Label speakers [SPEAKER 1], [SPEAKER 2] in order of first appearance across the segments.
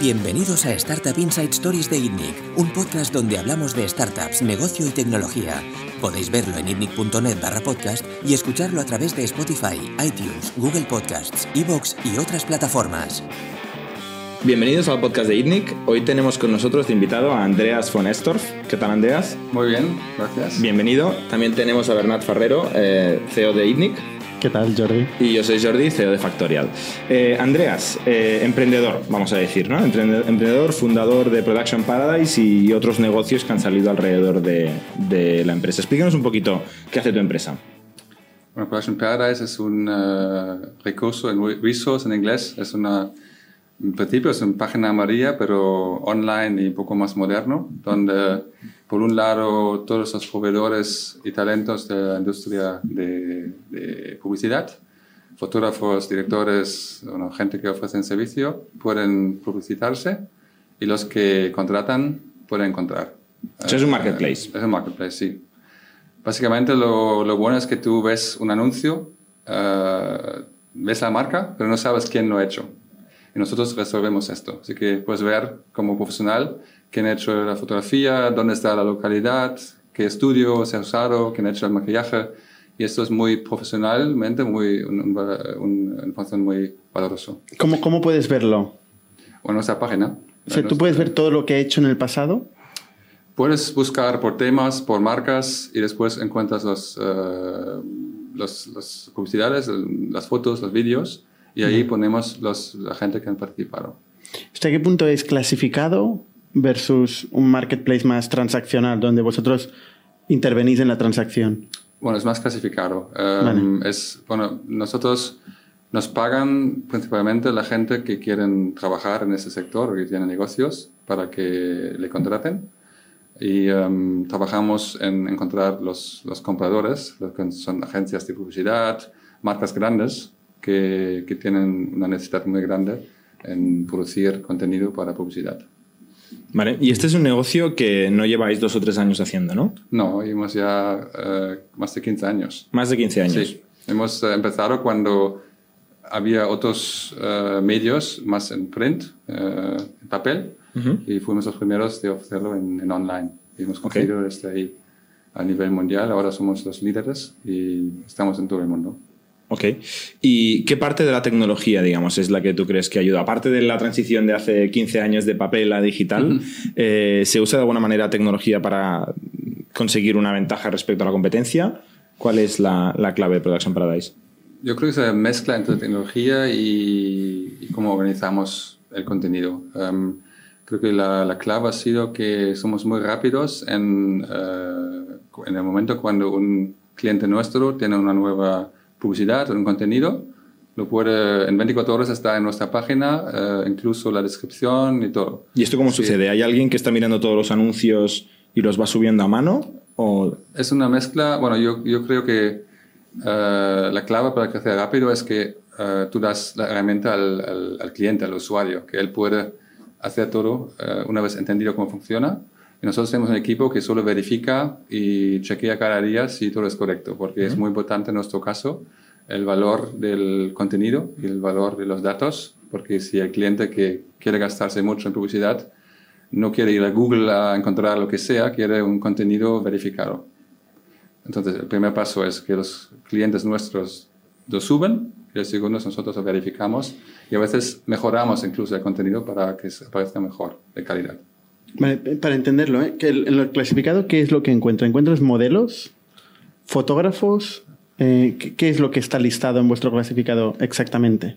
[SPEAKER 1] Bienvenidos a Startup Inside Stories de ITNIC, un podcast donde hablamos de startups, negocio y tecnología. Podéis verlo en itnic.net barra podcast y escucharlo a través de Spotify, iTunes, Google Podcasts, Evox y otras plataformas.
[SPEAKER 2] Bienvenidos al podcast de ITNIC. Hoy tenemos con nosotros de invitado a Andreas von Estorf. ¿Qué tal, Andreas?
[SPEAKER 3] Muy bien, gracias.
[SPEAKER 2] Bienvenido. También tenemos a Bernat Ferrero, eh, CEO de ITNIC.
[SPEAKER 4] ¿Qué tal, Jordi?
[SPEAKER 2] Y yo soy Jordi, CEO de Factorial. Eh, Andreas, eh, emprendedor, vamos a decir, ¿no? Emprendedor, fundador de Production Paradise y otros negocios que han salido alrededor de, de la empresa. Explícanos un poquito qué hace tu empresa.
[SPEAKER 3] Bueno, Production Paradise es un recurso, un resource en inglés, es una en principio es una página amarilla, pero online y un poco más moderno, donde por un lado todos los proveedores y talentos de la industria de, publicidad, fotógrafos, directores, bueno, gente que ofrecen servicio, pueden publicitarse y los que contratan pueden encontrar.
[SPEAKER 2] Eso es un marketplace.
[SPEAKER 3] es un marketplace, sí. Básicamente lo, lo, bueno es que tú ves un anuncio, uh, ves la marca, pero no sabes quién lo ha hecho nosotros resolvemos esto. Así que puedes ver como profesional quién ha hecho la fotografía, dónde está la localidad, qué estudio se ha usado, quién ha hecho el maquillaje. Y esto es muy profesionalmente, muy, una información muy valorosa.
[SPEAKER 4] ¿Cómo, ¿Cómo puedes verlo?
[SPEAKER 3] Bueno, nuestra página.
[SPEAKER 4] O sea, ¿tú puedes ver todo lo que ha hecho en el pasado?
[SPEAKER 3] Puedes buscar por temas, por marcas y después encuentras los, uh, los, las publicidades, las fotos, los vídeos y ahí ponemos los, la gente que han participado.
[SPEAKER 4] ¿Hasta qué punto es clasificado versus un marketplace más transaccional, donde vosotros intervenís en la transacción?
[SPEAKER 3] Bueno, es más clasificado. Um, es, bueno, nosotros nos pagan principalmente la gente que quieren trabajar en ese sector o que tienen negocios para que le contraten. Y um, trabajamos en encontrar los, los compradores, que son agencias de publicidad, marcas grandes, que, que tienen una necesidad muy grande en producir contenido para publicidad.
[SPEAKER 2] Vale, y este es un negocio que no lleváis dos o tres años haciendo, ¿no?
[SPEAKER 3] No, llevamos ya uh, más de 15 años.
[SPEAKER 2] Más de 15 años.
[SPEAKER 3] Sí, hemos uh, empezado cuando había otros uh, medios más en print, en papel, uh -huh. y fuimos los primeros de ofrecerlo en, en online. Y hemos conseguido okay. desde ahí a nivel mundial, ahora somos los líderes y estamos en todo el mundo.
[SPEAKER 2] Ok. ¿Y qué parte de la tecnología, digamos, es la que tú crees que ayuda? Aparte de la transición de hace 15 años de papel a digital, uh -huh. eh, ¿se usa de alguna manera tecnología para conseguir una ventaja respecto a la competencia? ¿Cuál es la, la clave de Production Paradise?
[SPEAKER 3] Yo creo que se mezcla entre tecnología y, y cómo organizamos el contenido. Um, creo que la, la, clave ha sido que somos muy rápidos en, uh, en el momento cuando un cliente nuestro tiene una nueva publicidad o un contenido, lo puede, en 24 horas está en nuestra página, eh, incluso la descripción y todo.
[SPEAKER 2] ¿Y esto cómo sí. sucede? ¿Hay alguien que está mirando todos los anuncios y los va subiendo a mano? O...
[SPEAKER 3] Es una mezcla, bueno, yo, yo creo que uh, la clave para crecer rápido es que uh, tú das la herramienta al, al, al, cliente, al usuario, que él puede hacer todo uh, una vez entendido cómo funciona. Y nosotros tenemos un equipo que solo verifica y chequea cada día si todo es correcto, porque uh -huh. es muy importante en nuestro caso el valor del contenido y el valor de los datos, porque si el cliente que quiere gastarse mucho en publicidad no quiere ir a Google a encontrar lo que sea, quiere un contenido verificado. Entonces, el primer paso es que los clientes nuestros lo suben y el segundo es nosotros lo verificamos y a veces mejoramos incluso el contenido para que parezca mejor, de calidad.
[SPEAKER 4] Para entenderlo, ¿eh? que en lo clasificado, ¿qué es lo que encuentra? ¿Encuentras modelos? ¿Fotógrafos? Eh, ¿qué, ¿qué, es lo que está listado en vuestro clasificado exactamente?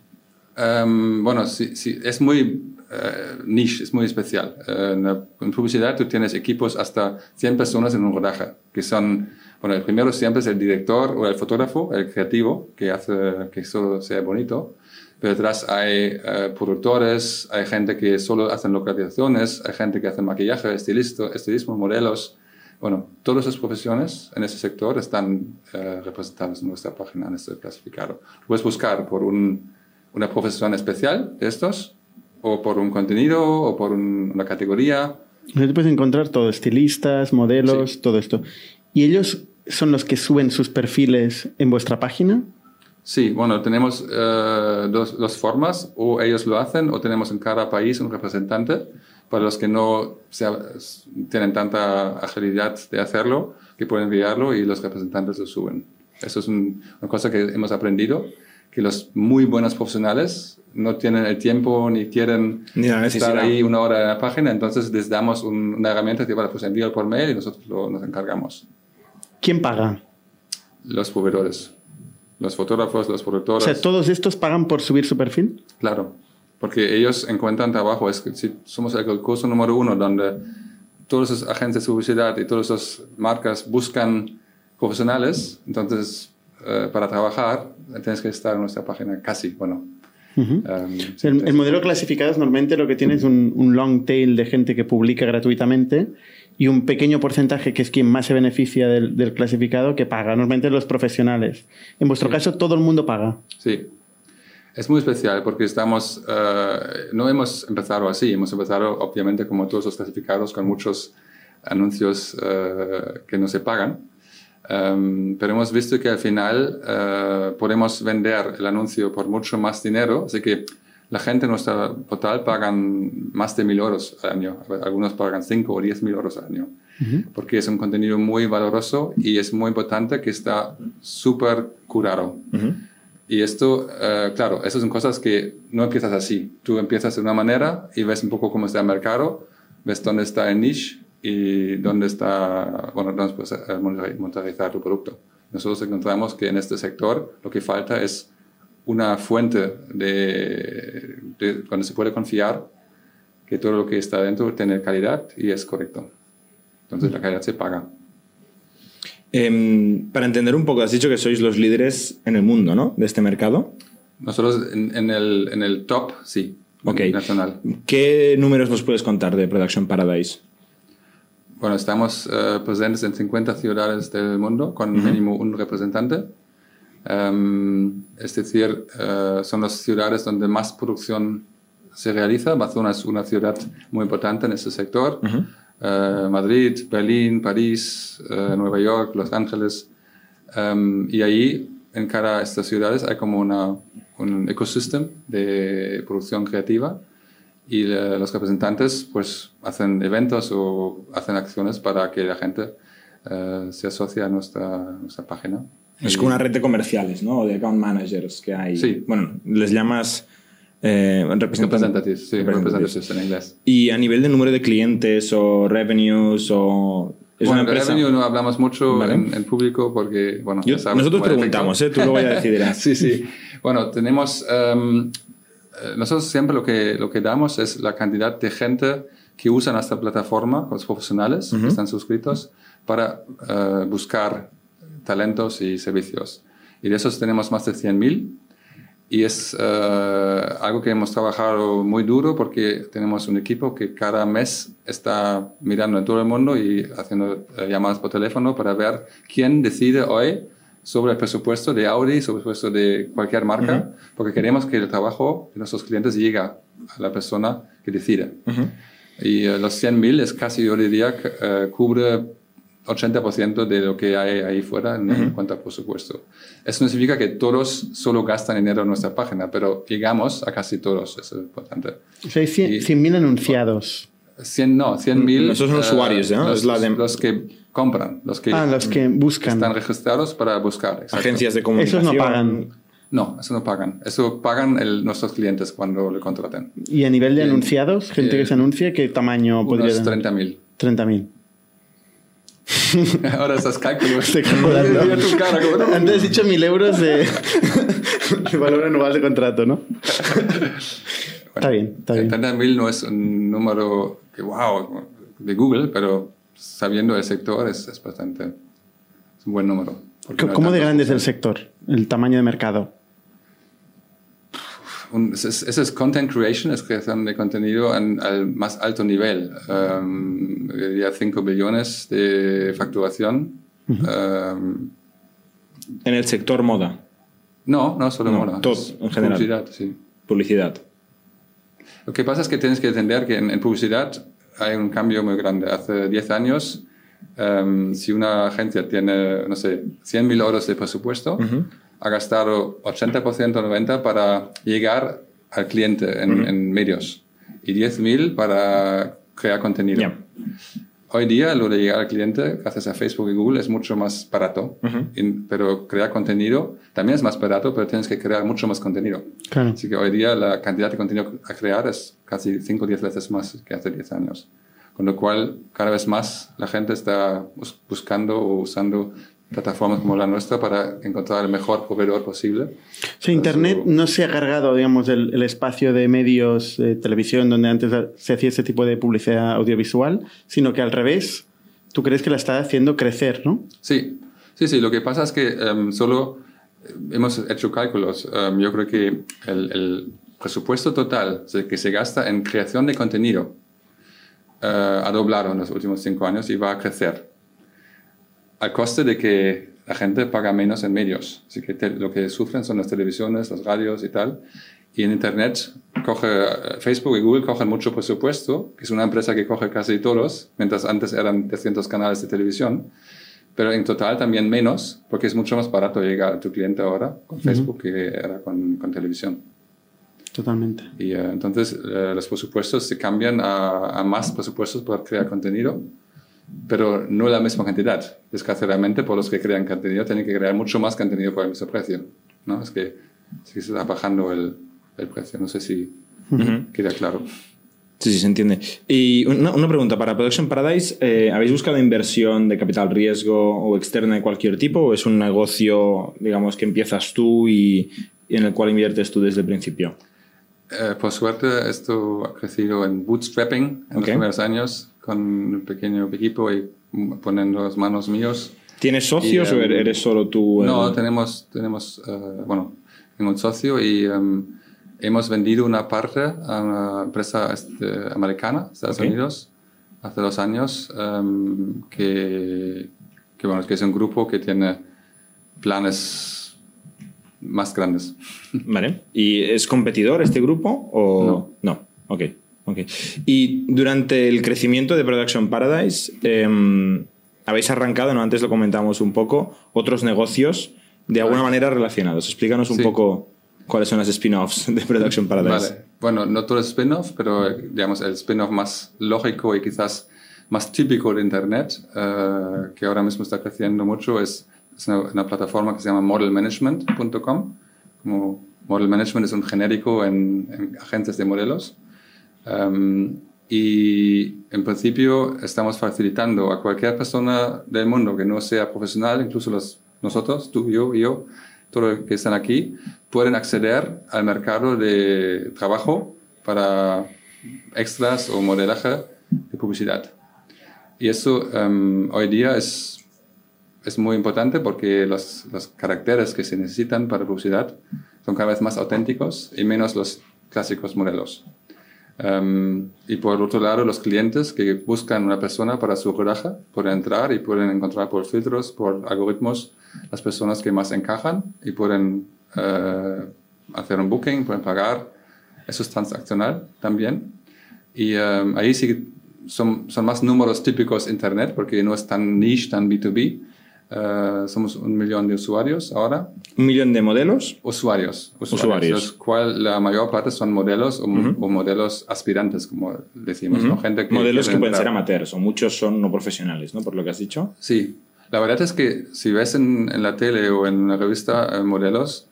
[SPEAKER 3] Um, bueno, sí, sí, es muy uh, niche, es muy especial. En, la, en, publicidad tú tienes equipos hasta 100 personas en un rodaje, que son, bueno, el primero siempre es el director o el fotógrafo, el creativo, que hace que solo sea bonito pero detrás hay uh, productores, hay gente que solo hacen localizaciones, hay gente que hace maquillaje, estilista, estilismo, modelos. Bueno, todas esas profesiones en ese sector están uh, representadas en nuestra página, en este clasificado. Puedes buscar por un, una profesión especial de estos, o por un contenido, o por un, una categoría.
[SPEAKER 4] Entonces puedes encontrar todo, estilistas, modelos, sí. todo esto. ¿Y ellos son los que suben sus perfiles en vuestra página?
[SPEAKER 3] Sí, bueno, tenemos eh, dos, dos, formas, o ellos lo hacen o tenemos en cada país un representante. Para los que no tienen tanta agilidad de hacerlo, que pueden enviarlo y los representantes lo suben. Eso es una cosa que hemos aprendido, que los muy buenos profesionales no tienen el tiempo ni quieren estar ahí una hora en la página, entonces les damos una herramienta que, vale, pues envíalo por mail y nosotros lo, nos encargamos.
[SPEAKER 4] ¿Quién paga?
[SPEAKER 3] Los proveedores, los fotógrafos, los productores.
[SPEAKER 4] O sea, ¿todos estos pagan por subir su perfil?
[SPEAKER 3] Claro, porque ellos encuentran trabajo. Es que si somos el curso número uno donde todas las agencias de publicidad y todas las marcas buscan profesionales, entonces eh, para trabajar tienes que estar en nuestra página casi, bueno.
[SPEAKER 4] Um, el, modelo clasificado es normalmente lo que tiene es un, long tail de gente que publica gratuitamente y un pequeño porcentaje que es quien más se beneficia del, clasificado que paga, normalmente los profesionales. En vuestro caso, todo el mundo paga.
[SPEAKER 3] Sí. Es muy especial porque estamos, uh, no hemos empezado así, hemos empezado obviamente como todos los clasificados con muchos anuncios uh, que no se pagan Um, pero hemos visto que al final uh, podemos vender el anuncio por mucho más dinero, así que la gente en nuestro portal pagan más de mil euros al año, algunos pagan cinco o diez mil euros al año, uh -huh. porque es un contenido muy valoroso y es muy importante que está súper curado. Uh -huh. Y esto, uh, claro, esas son cosas que no empiezas así. Tú empiezas de una manera y ves un poco cómo está el mercado, ves dónde está el niche y dónde está, bueno, dónde puedes monetarizar tu producto. Nosotros encontramos que en este sector lo que falta es una fuente de, de donde se puede confiar que todo lo que está dentro tiene calidad y es correcto. Entonces la calidad se paga.
[SPEAKER 2] Eh, para entender un poco, has dicho que sois los líderes en el mundo, ¿no? De este mercado.
[SPEAKER 3] Nosotros en, en, el, en el, top, sí.
[SPEAKER 2] Okay.
[SPEAKER 3] Nacional.
[SPEAKER 2] ¿Qué números nos puedes contar de Production Paradise?
[SPEAKER 3] Bueno, estamos uh, presentes en 50 ciudades del mundo con uh -huh. mínimo un representante. Um, es decir, uh, son las ciudades donde más producción se realiza. Barcelona es una ciudad muy importante en ese sector. -huh. Madrid, Berlín, París, Nueva York, Los Ángeles. Um, y ahí, en cada de estas ciudades, hay como una, un ecosistema de producción creativa y los representantes pues hacen eventos o hacen acciones para que la gente se asocie a nuestra, nuestra página.
[SPEAKER 2] Es como una red de comerciales, ¿no? De account managers que hay.
[SPEAKER 3] Sí.
[SPEAKER 2] Bueno, les llamas eh,
[SPEAKER 3] representantes. Sí, representantes en inglés.
[SPEAKER 2] Y a nivel de número de clientes o revenues o...
[SPEAKER 3] ¿Es bueno, una empresa? revenue no hablamos mucho ¿Vale? en, en, público porque, bueno,
[SPEAKER 2] Yo, nosotros preguntamos, ¿eh? Tú lo voy a decidir.
[SPEAKER 3] sí, sí. Bueno, tenemos... Um, nosotros siempre lo que, lo que damos es la cantidad de gente que usa nuestra plataforma, los profesionales uh -huh. que están suscritos, para uh, buscar talentos y servicios. Y de esos tenemos más de 100.000. Y es uh, algo que hemos trabajado muy duro porque tenemos un equipo que cada mes está mirando en todo el mundo y haciendo uh, llamadas por teléfono para ver quién decide hoy sobre el presupuesto de Audi, sobre el presupuesto de cualquier marca, uh -huh. porque queremos que el trabajo de nuestros clientes llegue a la persona que decide. -huh. Y uh, los 100.000 es casi, yo diría, cubre 80% de lo que hay ahí fuera en, uh -huh. en, cuanto a presupuesto. Eso no significa que todos solo gastan dinero en nuestra página, pero llegamos a casi todos, eso es importante.
[SPEAKER 4] O sea, hay 100.000 anunciados.
[SPEAKER 3] 100, no, 100.000.
[SPEAKER 2] Esos son usuarios, ¿no?
[SPEAKER 3] Los, los, los que compran, los que,
[SPEAKER 4] ah, los que buscan.
[SPEAKER 3] están registrados para buscar.
[SPEAKER 2] Exacto. Agencias de comunicación.
[SPEAKER 4] Esos no pagan.
[SPEAKER 3] No, eso no pagan. Eso pagan el, nuestros clientes cuando le contraten.
[SPEAKER 4] ¿Y a nivel de y, anunciados, gente que se anuncia, qué tamaño podría
[SPEAKER 3] tener? 30.000.
[SPEAKER 4] 30.000.
[SPEAKER 3] Ahora estás calculando.
[SPEAKER 4] Estoy calculando. Antes has dicho 1.000 euros de, de valor anual de contrato, ¿no? bueno, está bien, está bien.
[SPEAKER 3] 30.000 no es un número que, wow, de Google, pero sabiendo el sector es, es bastante es un buen número.
[SPEAKER 4] ¿Cómo no de grande es el sector, el tamaño de mercado?
[SPEAKER 3] Ese es, es, content creation, es creación de contenido en, al más alto nivel. Um, diría 5 billones de facturación. Uh -huh. um,
[SPEAKER 2] ¿En el sector moda?
[SPEAKER 3] No, no solo
[SPEAKER 2] no,
[SPEAKER 3] moda.
[SPEAKER 2] Todo, en general.
[SPEAKER 3] Publicidad, sí.
[SPEAKER 2] Publicidad.
[SPEAKER 3] Lo que pasa es que tienes que entender que en, en publicidad hay un cambio muy grande. Hace 10 años, um, si una agencia tiene, no sé, 100.000 euros de presupuesto, uh -huh. Ha gastado 80% o 90% para llegar al cliente en, medios y 10.000 para crear contenido. Hoy día lo de llegar al cliente, gracias a Facebook y Google, es mucho más barato, pero crear contenido también es más barato, pero tienes que crear mucho más contenido. Así que hoy día la cantidad de contenido a crear es casi 5 o 10 veces más que hace 10 años. Con lo cual, cada vez más la gente está buscando o usando plataformas como la nuestra para encontrar el mejor proveedor posible.
[SPEAKER 4] Internet no se ha cargado, digamos, el, espacio de medios, de televisión, donde antes se hacía ese tipo de publicidad audiovisual, sino que al revés, tú crees que la está haciendo crecer, ¿no?
[SPEAKER 3] Sí, sí, sí. Lo que pasa es que em, solo eh, hemos hecho cálculos. Em, yo creo que el, el, presupuesto total que se gasta en creación de contenido uh, ha doblado en los últimos cinco años y va a crecer al coste de que la gente paga menos en medios. Así que lo que sufren son las televisiones, las radios y tal. Y en Internet, coge, Facebook y Google cogen mucho presupuesto, que es una empresa que coge casi todos, mientras antes eran 300 canales de televisión. Pero en total también menos, porque es mucho más barato llegar a tu cliente ahora con Facebook que era con, con televisión.
[SPEAKER 4] Totalmente.
[SPEAKER 3] Y eh, entonces eh, los presupuestos se cambian a, a, más presupuestos para crear contenido pero no la misma cantidad. Desgraciadamente, por los que crean contenido, tienen que crear mucho más contenido por el mismo precio. ¿no? Es que se está bajando el, el precio. No sé si queda claro.
[SPEAKER 2] Sí, sí, se entiende. Y una, una pregunta, para Production Paradise, eh, ¿habéis buscado inversión de capital riesgo o externa de cualquier tipo? ¿O es un negocio, digamos, que empiezas tú y, en el cual inviertes tú desde el principio?
[SPEAKER 3] Eh, por suerte, esto ha crecido en bootstrapping en los primeros años con un pequeño equipo y poniendo las manos míos.
[SPEAKER 2] ¿Tienes socios o er-, eres solo tú?
[SPEAKER 3] No, tenemos, tenemos uh, bueno, tengo un socio y um, hemos vendido una parte a una empresa este, americana, Estados Unidos, hace dos años, um, que, que, bueno, que es un grupo que tiene planes más grandes.
[SPEAKER 2] Vale. ¿Y es competidor este grupo o no? No, ok. Okay. Y durante el crecimiento de Production Paradise, em, habéis arrancado, ¿no? antes lo comentamos un poco, otros negocios de alguna manera relacionados. Explícanos un poco cuáles son las spin-offs de Production Paradise. Vale.
[SPEAKER 3] Bueno, no todo spin-off, pero digamos el spin-off más lógico y quizás más típico de Internet, uh, que ahora mismo está creciendo mucho, es, es una, plataforma que se llama modelmanagement.com. Como Model Management es un genérico en, en agentes de modelos. Um, y en principio estamos facilitando a cualquier persona del mundo que no sea profesional, incluso los, nosotros, tú, yo yo, todos los que están aquí, pueden acceder al mercado de trabajo para extras o modelaje de publicidad. Y eso um, hoy día es, es muy importante porque los, los caracteres que se necesitan para publicidad son cada vez más auténticos y menos los clásicos modelos. Um, y por otro lado, los clientes que buscan una persona para su rodaje pueden entrar y pueden encontrar por filtros, por algoritmos, las personas que más encajan y pueden uh, hacer un booking, pueden pagar. Eso es transaccional también. Y um, ahí sí son, son más números típicos Internet porque no es tan niche, tan B2B. Uh, somos un millón de usuarios ahora.
[SPEAKER 2] ¿Un millón de modelos?
[SPEAKER 3] Usuarios. Usuarios. Cual la mayor parte son modelos o, modelos aspirantes, como decimos. Gente
[SPEAKER 2] modelos que pueden ser amateurs o muchos son no profesionales, ¿no? Por lo que has dicho.
[SPEAKER 3] Sí. La verdad es que si ves en, en la tele o en la revista eh, modelos,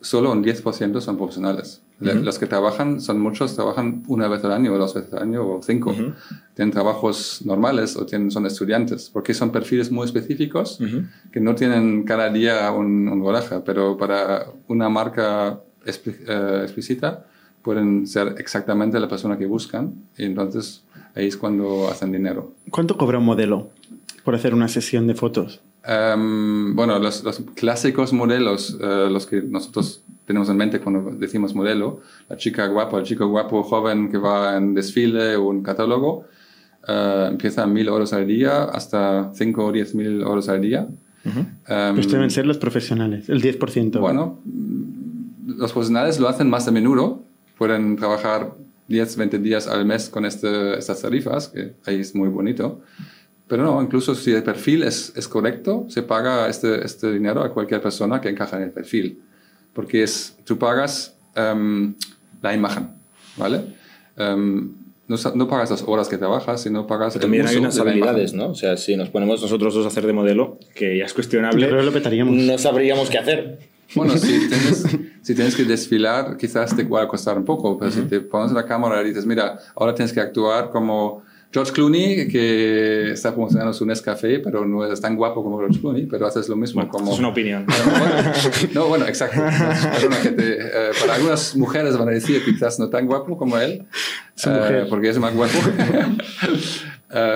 [SPEAKER 3] solo un 10% son profesionales. Los que trabajan, son muchos, trabajan una vez al año o dos veces al año o cinco. Tienen trabajos normales o tienen, son estudiantes, porque son perfiles muy específicos que no tienen cada día un, un pero para una marca eh, explícita pueden ser exactamente la persona que buscan y entonces ahí es cuando hacen dinero.
[SPEAKER 4] ¿Cuánto cobra un modelo por hacer una sesión de fotos?
[SPEAKER 3] Em, bueno, los, los, clásicos modelos, uh, los que nosotros tenemos en mente cuando decimos modelo, la chica guapa, el chico guapo joven que va en desfile o un catálogo, uh, empieza a mil euros al día hasta 5 o 10 mil euros al día.
[SPEAKER 4] Uh -huh. um, deben ser los profesionales, el 10%.
[SPEAKER 3] Bueno, los profesionales lo hacen más a menudo, pueden trabajar 10, 20 días al mes con este, estas tarifas, que ahí es muy bonito Pero no, incluso si el perfil es, es correcto, se paga este, este dinero a cualquier persona que encaja en el perfil. Porque es, tú pagas em, la imagen, ¿vale? Em, no, no, pagas las horas que trabajas, sino pagas
[SPEAKER 2] Pero también hay unas habilidades, ¿no? O sea, si nos ponemos nosotros dos a hacer de modelo, que ya es cuestionable,
[SPEAKER 4] lo petaríamos.
[SPEAKER 2] no sabríamos qué hacer.
[SPEAKER 3] Bueno, si tienes, si tienes que desfilar, quizás te va a costar un poco, pero si te pones la cámara y dices, mira, ahora tienes que actuar como George Clooney, que está promocionando su Nescafé, pero no es tan guapo como George Clooney, pero haces lo mismo como...
[SPEAKER 2] Es una opinión.
[SPEAKER 3] no, bueno, exacto. Eh, para algunas mujeres van a decir quizás no tan guapo como él, uh, porque es más guapo.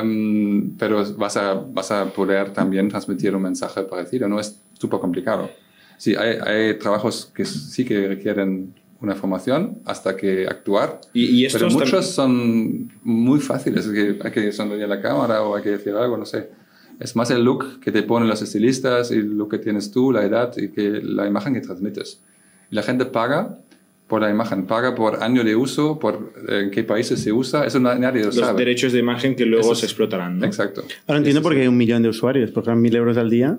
[SPEAKER 3] um, pero vas a, vas a poder también transmitir un mensaje parecido, no es súper complicado. Sí, hay, hay trabajos que sí que requieren una formación hasta que actuar.
[SPEAKER 2] Y, y
[SPEAKER 3] pero muchos son muy fáciles, que hay que sonreír la cámara o hay que decir algo, no sé. Es más el look que te ponen los estilistas y lo que tienes tú, la edad y que la imagen que transmites. Y la gente paga por la imagen, paga por año de uso, por eh, en qué países se usa, eso nadie lo
[SPEAKER 2] los
[SPEAKER 3] sabe.
[SPEAKER 2] derechos de imagen que luego se explotarán. ¿no?
[SPEAKER 3] Exacto.
[SPEAKER 4] Ahora entiendo por qué hay un millón de usuarios, porque mil euros al día.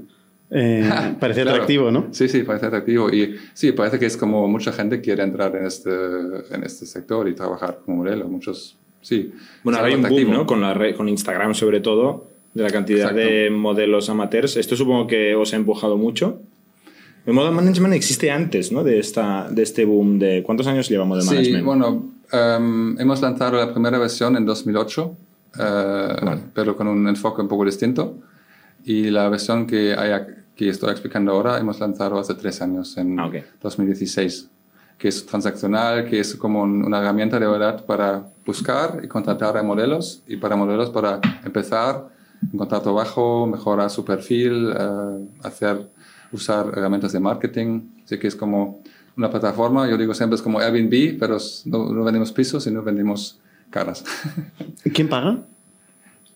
[SPEAKER 4] Eh, parece
[SPEAKER 3] Claro.
[SPEAKER 4] atractivo, ¿no?
[SPEAKER 3] Sí, sí, parece atractivo. Y sí, parece que es como mucha gente quiere entrar en este, en este sector y trabajar como modelo. Muchos, sí.
[SPEAKER 2] Bueno, ahora hay un boom. ¿no? Con, la red- con Instagram sobre todo, de la cantidad
[SPEAKER 3] Exacto.
[SPEAKER 2] de modelos amateurs. Esto supongo que os ha empujado mucho. El model management existe antes, ¿no? De, esta, de este boom de... ¿Cuántos años lleva model
[SPEAKER 3] Sí,
[SPEAKER 2] management?
[SPEAKER 3] bueno, em, hemos lanzado la primera versión en 2008, eh, pero con un enfoque un poco distinto. Y la versión que, hay, ac- que estoy explicando ahora hemos lanzado hace tres años, en
[SPEAKER 2] Ah, ok.
[SPEAKER 3] 2016, que es transaccional, que es como un- una herramienta de verdad para buscar y contratar a modelos y para modelos para empezar, encontrar trabajo, mejorar su perfil, eh, hacer, usar herramientas de marketing. Así que es como una plataforma, yo digo siempre es como Airbnb, pero es- no, no vendemos pisos, sino vendemos caras.
[SPEAKER 4] ¿Quién paga?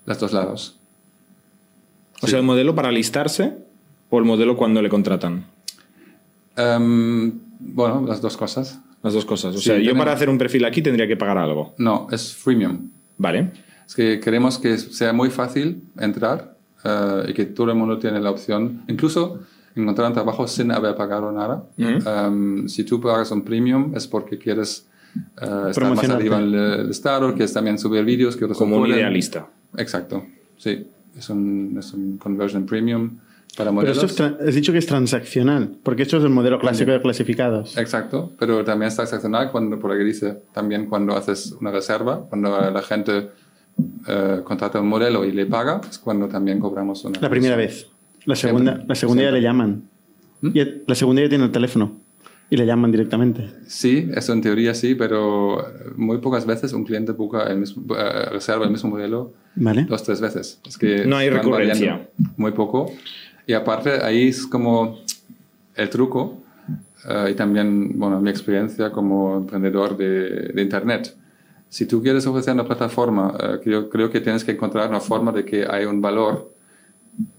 [SPEAKER 3] Los dos lados.
[SPEAKER 2] O sea, el modelo para alistarse o el modelo cuando le contratan.
[SPEAKER 3] Em, bueno, las dos cosas.
[SPEAKER 2] Las dos cosas. O
[SPEAKER 3] Sí,
[SPEAKER 2] sea, yo para hacer un perfil aquí tendría que pagar algo.
[SPEAKER 3] No, es freemium.
[SPEAKER 2] Vale.
[SPEAKER 3] Es que queremos que sea muy fácil entrar eh, y que todo el mundo tiene la opción, incluso encontrar un trabajo sin haber pagado nada. Em, si tú pagas un premium es porque quieres eh, estar más arriba en el, el estado, quieres también subir vídeos que otros
[SPEAKER 2] Como un idealista.
[SPEAKER 3] Exacto, sí. Es un, es un conversion premium para
[SPEAKER 4] Pero
[SPEAKER 3] modelos.
[SPEAKER 4] esto es has dicho que es transaccional, porque esto es el modelo clásico de clasificados.
[SPEAKER 3] Exacto, pero también es transaccional cuando, por aquí dice, también cuando haces una reserva, cuando la gente eh, contrata un modelo y le paga, es cuando también cobramos una
[SPEAKER 4] La primera vez. La segunda,
[SPEAKER 3] Siempre.
[SPEAKER 4] la segunda ya le llaman. Y la segunda ya tiene el teléfono y le llaman directamente.
[SPEAKER 3] Sí, eso en teoría sí, pero muy pocas veces un cliente busca el mismo, eh, reserva el mismo modelo
[SPEAKER 4] ¿Vale?
[SPEAKER 3] dos tres veces. Es que
[SPEAKER 2] No hay recurrencia.
[SPEAKER 3] Muy poco. Y aparte ahí es como el truco eh, y también, bueno, mi experiencia como emprendedor de, de Internet. Si tú quieres ofrecer una plataforma, eh, creo, creo que tienes que encontrar una forma de que hay un valor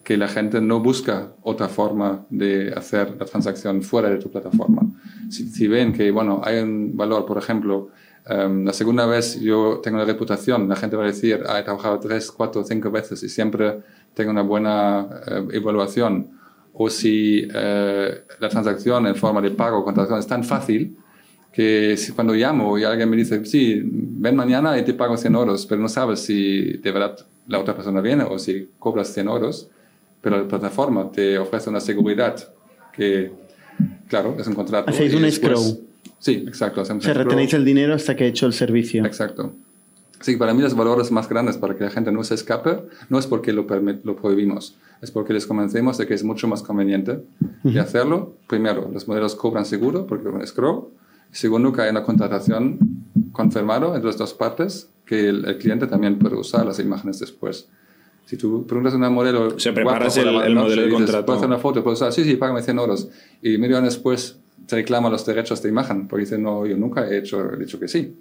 [SPEAKER 3] que la gente no busca otra forma de hacer la transacción fuera de tu plataforma. Si, si ven que, bueno, hay un valor, por ejemplo, em, la segunda vez yo tengo una reputación, la gente va a decir, ah, he trabajado tres, cuatro, cinco veces y siempre tengo una buena eh, evaluación. O si eh, la transacción en forma de pago o contratación es tan fácil que si cuando llamo y alguien me dice, sí, ven mañana y te pago 100 euros, pero no sabes si de verdad la otra persona viene o si cobras 100 euros, pero la plataforma te ofrece una seguridad que, claro, es un contrato.
[SPEAKER 4] Hacéis un
[SPEAKER 3] después-
[SPEAKER 4] escrow.
[SPEAKER 3] Sí, exacto.
[SPEAKER 4] O
[SPEAKER 3] hacemos
[SPEAKER 4] sea, retenéis el dinero hasta que he hecho el servicio.
[SPEAKER 3] Exacto. Sí, para mí los valores más grandes para que la gente no se escape no es porque lo, lo prohibimos, es porque les convencemos de que es mucho más conveniente de hacerlo. Primero, los modelos cobran seguro porque es un escrow. Segundo, que hay una contratación confirmada entre las dos partes que el, el cliente también puede usar las imágenes después. Si tú preguntas a un modelo...
[SPEAKER 2] O sea, preparas el- el modelo de contrato.
[SPEAKER 3] ¿Puedo hacer una foto? ¿Puedo usar? Sí, sí, págame 100 euros. Y medio año después te reclama los derechos de imagen porque dice, no, yo nunca he hecho, he dicho que sí.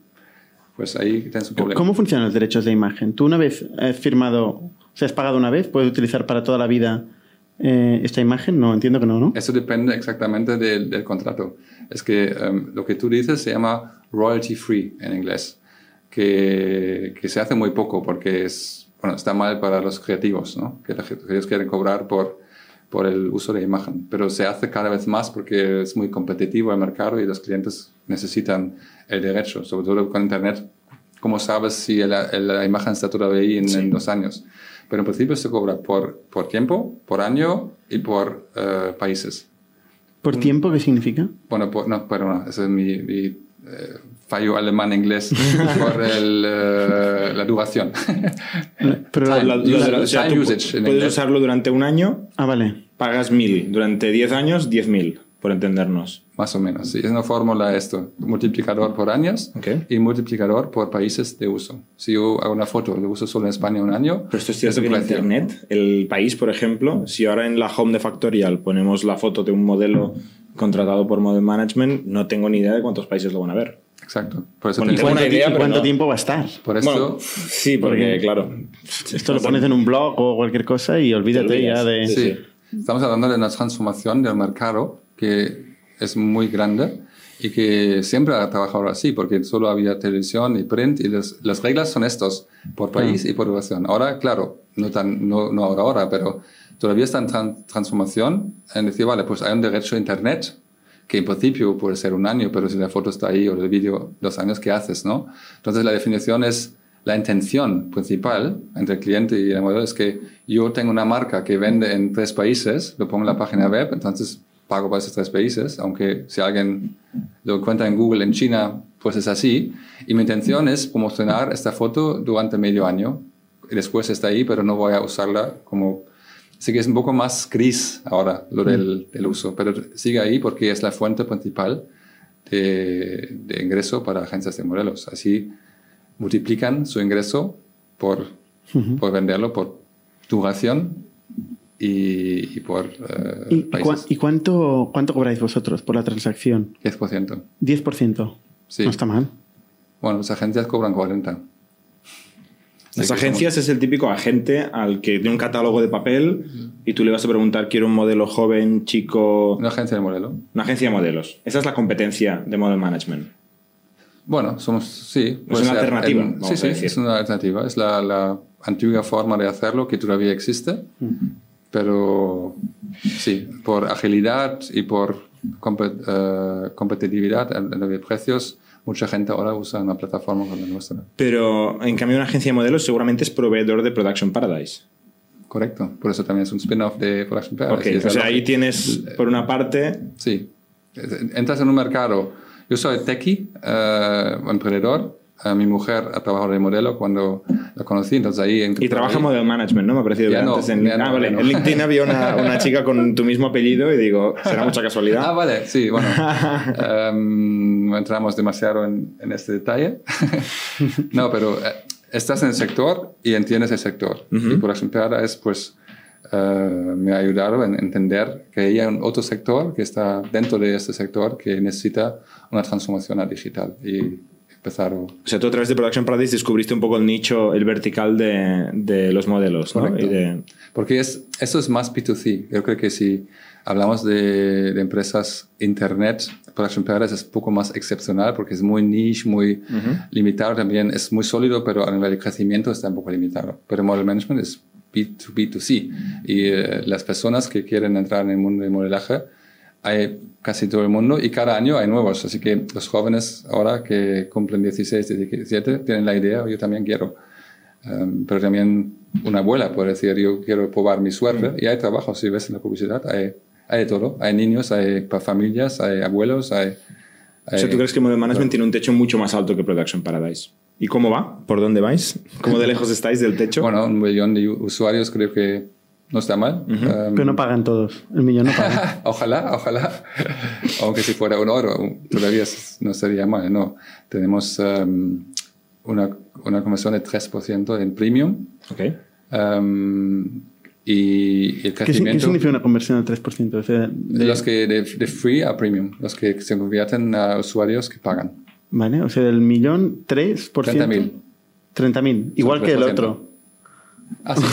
[SPEAKER 3] Pues ahí tienes un problema.
[SPEAKER 4] ¿Cómo funcionan los derechos de imagen? Tú una vez has firmado, o sea, has pagado una vez, puedes utilizar para toda la vida eh, esta imagen. No, entiendo que no, ¿no?
[SPEAKER 3] Eso depende exactamente del, del contrato. Es que em, lo que tú dices se llama royalty free en inglés, que, que se hace muy poco porque es bueno, está mal para los creativos, ¿no? Que ellos quieren cobrar por, por el uso de imagen, pero se hace cada vez más porque es muy competitivo el mercado y los clientes necesitan el derecho, sobre todo con Internet. ¿Cómo sabes si la, la imagen está todavía ahí en, dos años? Pero en principio se cobra por, por tiempo, por año y por eh, países.
[SPEAKER 4] ¿Por tiempo qué significa?
[SPEAKER 3] Bueno, no, perdón, ese es mi, mi eh, fallo alemán-inglés por el, uh, la duración.
[SPEAKER 2] Pero time, la, la, o sea, usage puedes usarlo durante un año.
[SPEAKER 4] Ah, vale.
[SPEAKER 2] Pagas mil. Durante 10 años, 10.000, por entendernos.
[SPEAKER 3] Más o menos, sí. Es una fórmula esto. Multiplicador por años
[SPEAKER 2] okay.
[SPEAKER 3] y multiplicador por países de uso. Si yo hago una foto de uso solo en España un año...
[SPEAKER 2] Pero esto es cierto que en Internet, el país, por ejemplo, si ahora en la home de Factorial ponemos la foto de un modelo contratado por Model Management, no tengo ni idea de cuántos países lo van a ver.
[SPEAKER 3] Exacto.
[SPEAKER 4] Por eso ¿Y cuánto, idea, cuánto tiempo va a estar?
[SPEAKER 3] Por eso,
[SPEAKER 2] sí, porque, claro.
[SPEAKER 4] Esto lo pones en un blog o cualquier cosa y olvídate ya de.
[SPEAKER 3] Sí, Estamos hablando de una transformación del mercado que es muy grande y que siempre ha trabajado así, porque solo había televisión y print y las reglas son estos, por país y por duración. Ahora, claro, no, tan, no, no ahora, ahora, pero todavía está en transformación en decir, vale, pues hay un derecho a Internet que en principio puede ser un año, pero si la foto está ahí o el vídeo, dos años, ¿qué haces? ¿no? Entonces la definición es la intención principal entre el cliente y el modelo es que yo tengo una marca que vende en tres países, lo pongo en la página web, entonces pago para esos tres países, aunque si alguien lo encuentra en Google en China, pues es así. Y mi intención es promocionar esta foto durante medio año. Después está ahí, pero no voy a usarla como sí que es un poco más gris ahora lo del, del, uso, pero sigue ahí porque es la fuente principal de, de, ingreso para agencias de modelos. Así multiplican su ingreso por, por venderlo por duración y, y por uh,
[SPEAKER 4] ¿Y, ¿Y, cuánto, cuánto cobráis vosotros por la transacción?
[SPEAKER 3] 10%.
[SPEAKER 4] 10%.
[SPEAKER 3] Sí.
[SPEAKER 4] No está mal.
[SPEAKER 3] Bueno, las agencias cobran 40%.
[SPEAKER 2] Las agencias es el típico agente al que tiene un catálogo de papel y tú le vas a preguntar, quiero un modelo joven, chico...
[SPEAKER 3] Una agencia de modelo.
[SPEAKER 2] Una agencia de modelos. Esa es la competencia de Model Management.
[SPEAKER 3] Bueno, somos, sí.
[SPEAKER 2] Es una alternativa.
[SPEAKER 3] sí, sí, es una alternativa. Es la, la, antigua forma de hacerlo que todavía existe, pero sí, por agilidad y por uh, competitividad en, precios mucha gente ahora usa una plataforma como la nuestra.
[SPEAKER 2] Pero en cambio una agencia de modelos seguramente es proveedor de Production Paradise.
[SPEAKER 3] Correcto, por eso también es un spin-off de Production Paradise.
[SPEAKER 2] Okay. O sea, ahí tienes, por una parte...
[SPEAKER 3] Sí, entras en un mercado. Yo soy techie, uh, emprendedor, mi mujer ha trabajado de modelo cuando la conocí, entonces ahí...
[SPEAKER 2] Y trabaja en model management, ¿no? Me ha parecido ya antes en, ah, vale. en LinkedIn había una, una, chica con tu mismo apellido y digo, será mucha casualidad.
[SPEAKER 3] Ah, vale, sí, bueno. um, no entramos demasiado en, en este detalle. no, pero eh, estás en el sector y entiendes el sector. Uh -huh. Y por ejemplo, es pues... Uh, me ha ayudado a entender que hay un otro sector que está dentro de este sector que necesita una transformación a digital. Y empezar. O
[SPEAKER 2] sea, tú a través de Production Paradise descubriste un poco el nicho, el vertical de, de los modelos, ¿no? Y de...
[SPEAKER 3] Porque es, eso es más B2C. Yo creo que si hablamos de, de empresas Internet, Production Paradise es un poco más excepcional porque es muy niche, muy uh -huh. limitado también. Es muy sólido, pero a nivel de crecimiento está un poco limitado. Pero Model Management es B2B2C. Y eh, las personas que quieren entrar en el mundo de modelaje, hay casi todo el mundo y cada año hay nuevos. Así que los jóvenes ahora que cumplen 16, 17 tienen la idea, yo también quiero. Um, pero también una abuela puede decir, yo quiero probar mi suerte. Y hay trabajo, si ves en la publicidad, hay, hay todo. Hay niños, hay familias, hay abuelos, hay...
[SPEAKER 2] hay o sea, ¿tú crees que Model Management tiene un techo mucho más alto que Production Paradise? ¿Y cómo va? ¿Por dónde vais? ¿Cómo de lejos estáis del techo?
[SPEAKER 3] Bueno, un millón de usuarios creo que no está mal.
[SPEAKER 4] Uh -huh. um, Pero no pagan todos. El millón no paga.
[SPEAKER 3] ojalá, ojalá. Aunque si fuera un oro, todavía no sería mal. No. Tenemos um, una, una comisión de 3% en premium.
[SPEAKER 2] Okay.
[SPEAKER 3] Um, y el crecimiento...
[SPEAKER 4] ¿Qué, significa una conversión del 3%? O sea,
[SPEAKER 3] de... Los que de, de, free a premium, los que se convierten a usuarios que pagan.
[SPEAKER 4] Vale, o sea, del millón, 3%.
[SPEAKER 3] 30.000.
[SPEAKER 4] 30.000, igual que el otro.
[SPEAKER 3] Ah, sí,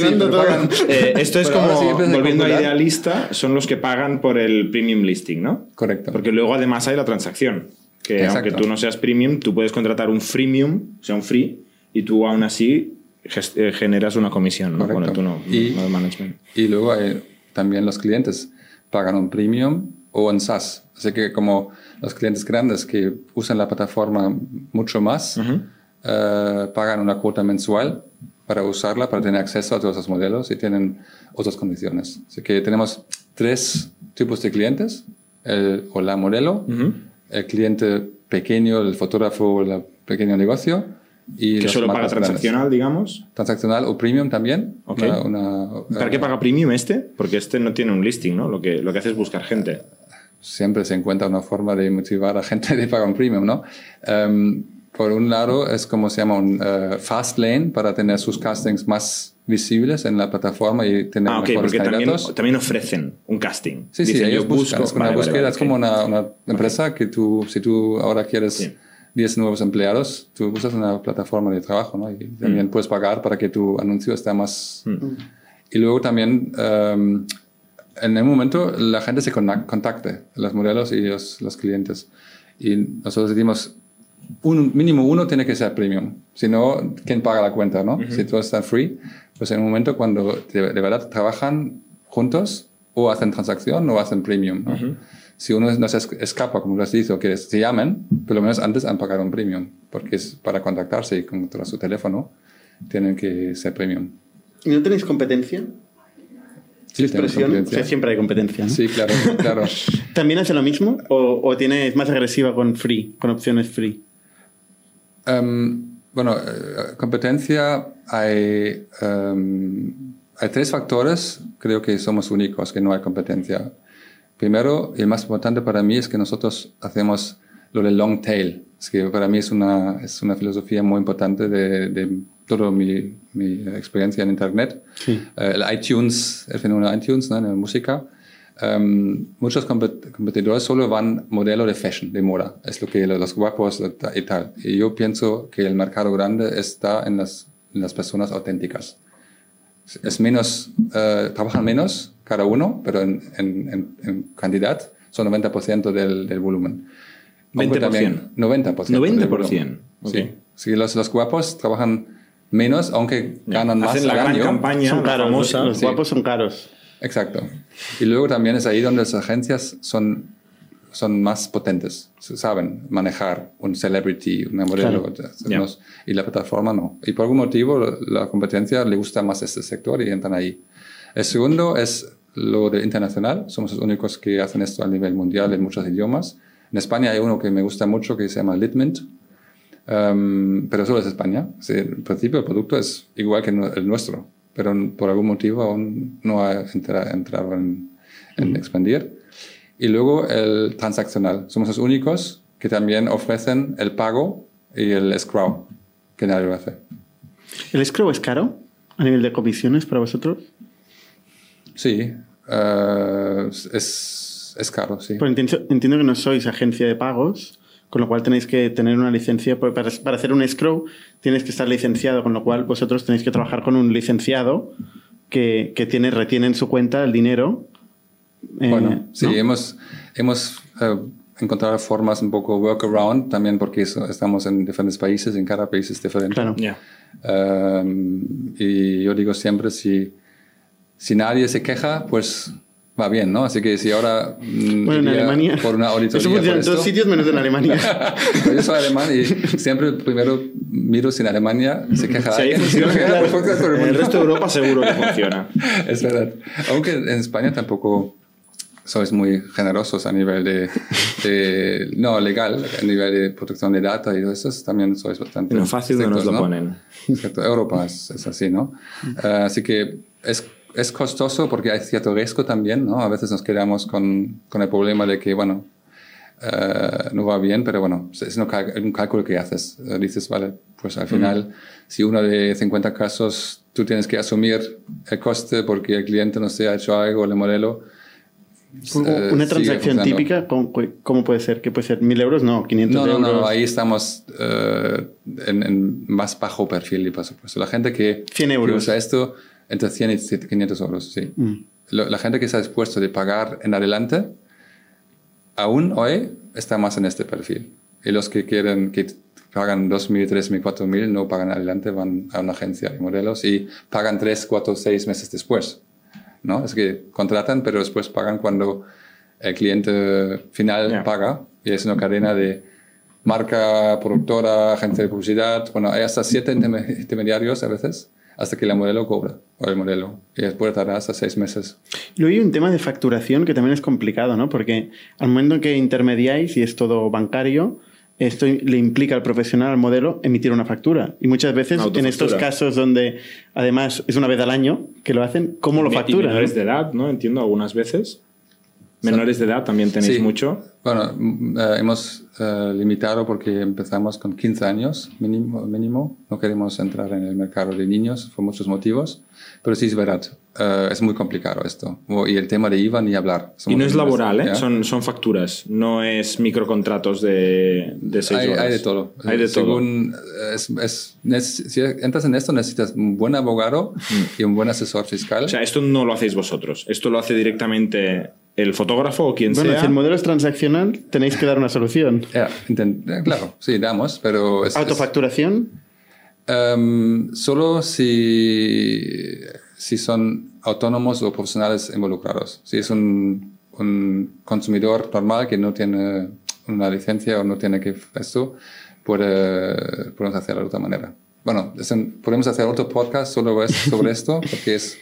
[SPEAKER 3] verdad.
[SPEAKER 2] Esto es como, volviendo a Idealista, son los que pagan por el premium listing, ¿no?
[SPEAKER 3] Correcto.
[SPEAKER 2] Porque luego además hay la transacción. Que aunque tú no seas premium, tú puedes contratar un freemium, o sea, un free, y tú aún así eh, generas una comisión, ¿no? Bueno, tú no,
[SPEAKER 3] y,
[SPEAKER 2] no management.
[SPEAKER 3] Y luego hay, también los clientes pagan un premium o un SaaS. Así que como los clientes grandes que usan la plataforma mucho más, eh, pagan una cuota mensual para usarla, para tener acceso a todos los modelos y tienen otras condiciones. Así que tenemos tres tipos de clientes, el o la modelo, el cliente pequeño, el fotógrafo, el pequeño negocio, y
[SPEAKER 2] que solo paga transaccional, digamos.
[SPEAKER 3] Transaccional o premium también.
[SPEAKER 2] ¿Para qué paga premium este? Porque este no tiene un listing, ¿no? Lo que, lo que hace es buscar gente.
[SPEAKER 3] Siempre se encuentra una forma de motivar a gente de pagar un premium, ¿no? Em, por un lado es como se llama un uh, fast lane para tener sus castings más visibles en la plataforma y tener
[SPEAKER 2] ah, okay, mejores porque también, también, ofrecen un casting.
[SPEAKER 3] Sí, sí, ellos buscan. Busco, una búsqueda es como una, una empresa que tú, si tú ahora quieres 10 nuevos empleados, tú usas una plataforma de trabajo, ¿no? Y también mm. puedes pagar para que tu anuncio esté más... Mm. Y luego también, um, en el momento, la gente se contacte, los modelos y los, los clientes. Y nosotros decimos, un, mínimo uno tiene que ser premium. Si no, ¿quién paga la cuenta? ¿no? Si todo está free, pues en un momento cuando de, verdad trabajan juntos, o hacen transacción o hacen premium. Si uno no se escapa, como lo has dicho, que se llamen, por lo menos antes han pagado un premium, porque es para contactarse y contra su teléfono, tienen que ser premium.
[SPEAKER 4] ¿Y no tenéis competencia?
[SPEAKER 3] Sí, competencia.
[SPEAKER 4] siempre hay competencia.
[SPEAKER 3] Sí, claro, claro.
[SPEAKER 4] ¿También hace lo mismo o, o tienes más agresiva con free, con opciones free?
[SPEAKER 3] Um, bueno, eh, competencia hay, um, hay tres factores, creo que somos únicos, que no hay competencia. Primero, y el más importante para mí es que nosotros hacemos lo del long tail. Es que para mí es una, es una filosofía muy importante de, de toda mi, mi, experiencia en Internet. Sí. Uh, el iTunes, el fenómeno iTunes, ¿no? en la música, Um, muchos competidores solo van modelo de fashion, de moda. Es lo que los guapos y tal. Y yo pienso que el mercado grande está en las, en las personas auténticas. Es menos, uh, trabajan menos cada uno, pero en, en, en cantidad son 90% del, del volumen.
[SPEAKER 2] 20%. También, 90%. 90%.
[SPEAKER 3] Okay. Sí. los, los guapos trabajan menos, aunque ganan más.
[SPEAKER 2] Hacen la gran campaña,
[SPEAKER 4] son caros, Los, guapos son caros.
[SPEAKER 3] Exacto. Y luego también es ahí donde las agencias son, son más potentes, saben manejar un celebrity, una modelo, y la plataforma no. Y por algún motivo la competencia le gusta más este sector y entran ahí. El segundo es lo de internacional. Somos los únicos que hacen esto a nivel mundial en muchos idiomas. En España hay uno que me gusta mucho que se llama Litmint, um, pero solo es España. en principio el producto es igual que el nuestro pero por algún motivo aún no ha entrado en, expandir. Y luego el transaccional. Somos los únicos que también ofrecen el pago y el escrow, que nadie lo hace.
[SPEAKER 4] ¿El escrow es caro a nivel de comisiones para vosotros?
[SPEAKER 3] Sí, eh, es, es, caro, sí.
[SPEAKER 4] entiendo, entiendo, que no sois agencia de pagos, con lo cual tenéis que tener una licencia. Para, para hacer un escrow tienes que estar licenciado, con lo cual vosotros tenéis que trabajar con un licenciado que, que tiene, retiene en su cuenta el dinero.
[SPEAKER 3] Eh, bueno, sí, hemos, hemos eh, encontrado formas un poco workaround también porque estamos en diferentes países, en cada país es diferente.
[SPEAKER 4] Claro.
[SPEAKER 3] Um, y yo digo siempre, si, si nadie se queja, pues va bien, ¿no? Así que si ahora
[SPEAKER 4] mm, bueno, en Alemania
[SPEAKER 3] por una auditoría
[SPEAKER 4] Eso funciona en todos sitios menos en Alemania.
[SPEAKER 3] yo soy alemán y siempre primero miro si en Alemania se queja
[SPEAKER 2] sí. Funciona, claro. el resto de Europa seguro que funciona.
[SPEAKER 3] es verdad. Aunque en España tampoco sois muy generosos a nivel de, de, no legal, a nivel de protección de datos y eso también sois bastante.
[SPEAKER 2] No fácil no nos lo ponen.
[SPEAKER 3] Europa es, es, así, ¿no? Uh, así que es es costoso porque hay cierto riesgo también, ¿no? A veces nos quedamos con, con el problema de que, bueno, uh, no va bien, pero bueno, es un cálculo que haces. Uh, dices, vale, pues al final, mm. si uno de 50 casos tú tienes que asumir el coste porque el cliente no se ha hecho algo, el modelo.
[SPEAKER 4] Uh, una transacción típica, ¿cómo, ¿cómo, puede ser? ¿Qué puede ser? ¿1000 euros? No, 500
[SPEAKER 3] no,
[SPEAKER 4] euros.
[SPEAKER 3] No, no, ahí estamos en, en, más bajo perfil, por supuesto. La gente que,
[SPEAKER 4] 100 euros.
[SPEAKER 3] que usa esto entre 100 y 500 euros, sí. Mm. La gente que está dispuesto de pagar en adelante, aún hoy está más en este perfil. Y los que quieren, que pagan 2.000, 3.000, 4.000, no pagan adelante, van a una agencia de modelos y pagan 3, 4, 6 meses después. ¿no? Es que contratan, pero después pagan cuando el cliente final paga y es una cadena de marca, productora, agencia de publicidad. Bueno, hay hasta siete intermediarios a veces hasta que la modelo cobra o el modelo y después tardar hasta seis meses.
[SPEAKER 4] Luego hay un tema de facturación que también es complicado, ¿no? Porque al momento que intermediáis y es todo bancario, esto le implica al profesional, al modelo, emitir una factura. Y muchas veces, en estos casos donde además es una vez al año que lo hacen, ¿cómo lo facturan?
[SPEAKER 2] menores de edad, ¿no? Entiendo algunas veces. Menores de edad también tenéis mucho.
[SPEAKER 3] Bueno, mm, eh, hemos eh, limitado porque empezamos con 15 años mínimo, mínimo. No queremos entrar en el mercado de niños por muchos motivos. Pero sí es verdad, eh, es muy complicado esto. Y el tema de IVA ni hablar.
[SPEAKER 2] y no es laboral, ¿eh? Son, son facturas, no es microcontratos de, de seis
[SPEAKER 3] hay,
[SPEAKER 2] horas.
[SPEAKER 3] Hay de todo. Hay de Según, todo. Es, si entras en esto necesitas un buen abogado mm. y un buen asesor fiscal.
[SPEAKER 2] O sea, esto no lo hacéis vosotros. Esto lo hace directamente el fotógrafo o quien sea. Bueno,
[SPEAKER 4] si el modelo es transaccional, tenéis que dar una solución.
[SPEAKER 3] claro, sí, damos, pero...
[SPEAKER 4] ¿Autofacturación?
[SPEAKER 3] Em, solo si, si son autónomos o profesionales involucrados. Si es un, un consumidor normal que no tiene una licencia o no tiene que esto, puede, podemos hacerlo de otra manera. Bueno, podemos hacer otro podcast solo sobre esto, porque es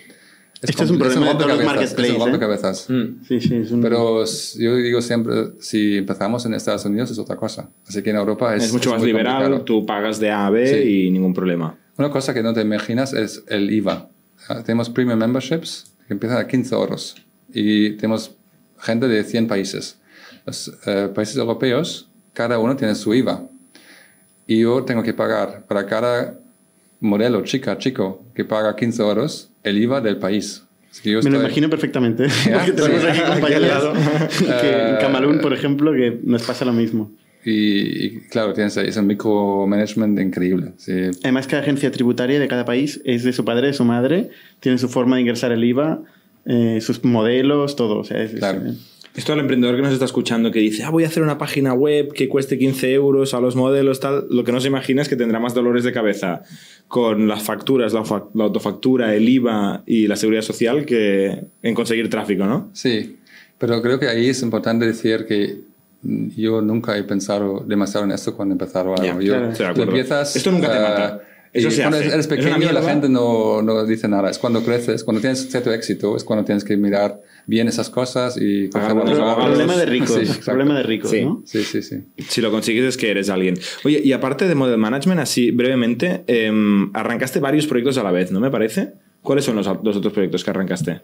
[SPEAKER 4] esto es un problema de todos los marketplaces. Es un
[SPEAKER 3] cabezas. Mm. Sí, sí, es un... Pero yo digo siempre, si empezamos en Estados Unidos es otra cosa. Así que en Europa es,
[SPEAKER 2] es mucho más liberal, tú pagas de A a B y ningún problema.
[SPEAKER 3] Una cosa que no te imaginas es el IVA. Ah, tenemos premium memberships que empiezan a 15 euros y tenemos gente de 100 países. Los eh, países europeos, cada uno tiene su IVA. Y yo tengo que pagar para cada modelo, chica, chico, que paga 15 euros, el IVA del país.
[SPEAKER 4] Me lo imagino perfectamente. Porque tenemos aquí compañeros que en Camalún, por ejemplo, que nos pasa lo mismo.
[SPEAKER 3] Y, claro, tienes es un micromanagement increíble.
[SPEAKER 4] Además, cada agencia tributaria de cada país es de su padre, de su madre, tiene su forma de ingresar el IVA, eh, sus modelos, todo. O sea,
[SPEAKER 3] claro.
[SPEAKER 2] Esto al emprendedor que nos está escuchando que dice, ah, voy a hacer una página web que cueste 15 euros a los modelos, tal, lo que no se imagina es que tendrá más dolores de cabeza con las facturas, la, autofactura, el IVA y la seguridad social que en conseguir tráfico, ¿no?
[SPEAKER 3] Sí, pero creo que ahí es importante decir que yo nunca he pensado demasiado en esto cuando empezaron algo. yo, empiezas,
[SPEAKER 2] esto nunca te mata.
[SPEAKER 3] Eso se cuando eres pequeño la gente no, no, dice nada. Es cuando creces, cuando tienes cierto éxito, es cuando tienes que mirar bien esas cosas y
[SPEAKER 4] coger Problema de ricos. Sí, problema de ricos,
[SPEAKER 3] sí.
[SPEAKER 4] ¿no?
[SPEAKER 3] Sí, sí, sí.
[SPEAKER 2] Si lo consigues es que eres alguien. Oye, y aparte de Model Management, así brevemente, em, arrancaste varios proyectos a la vez, ¿no me parece? ¿Cuáles son los, los otros proyectos que arrancaste?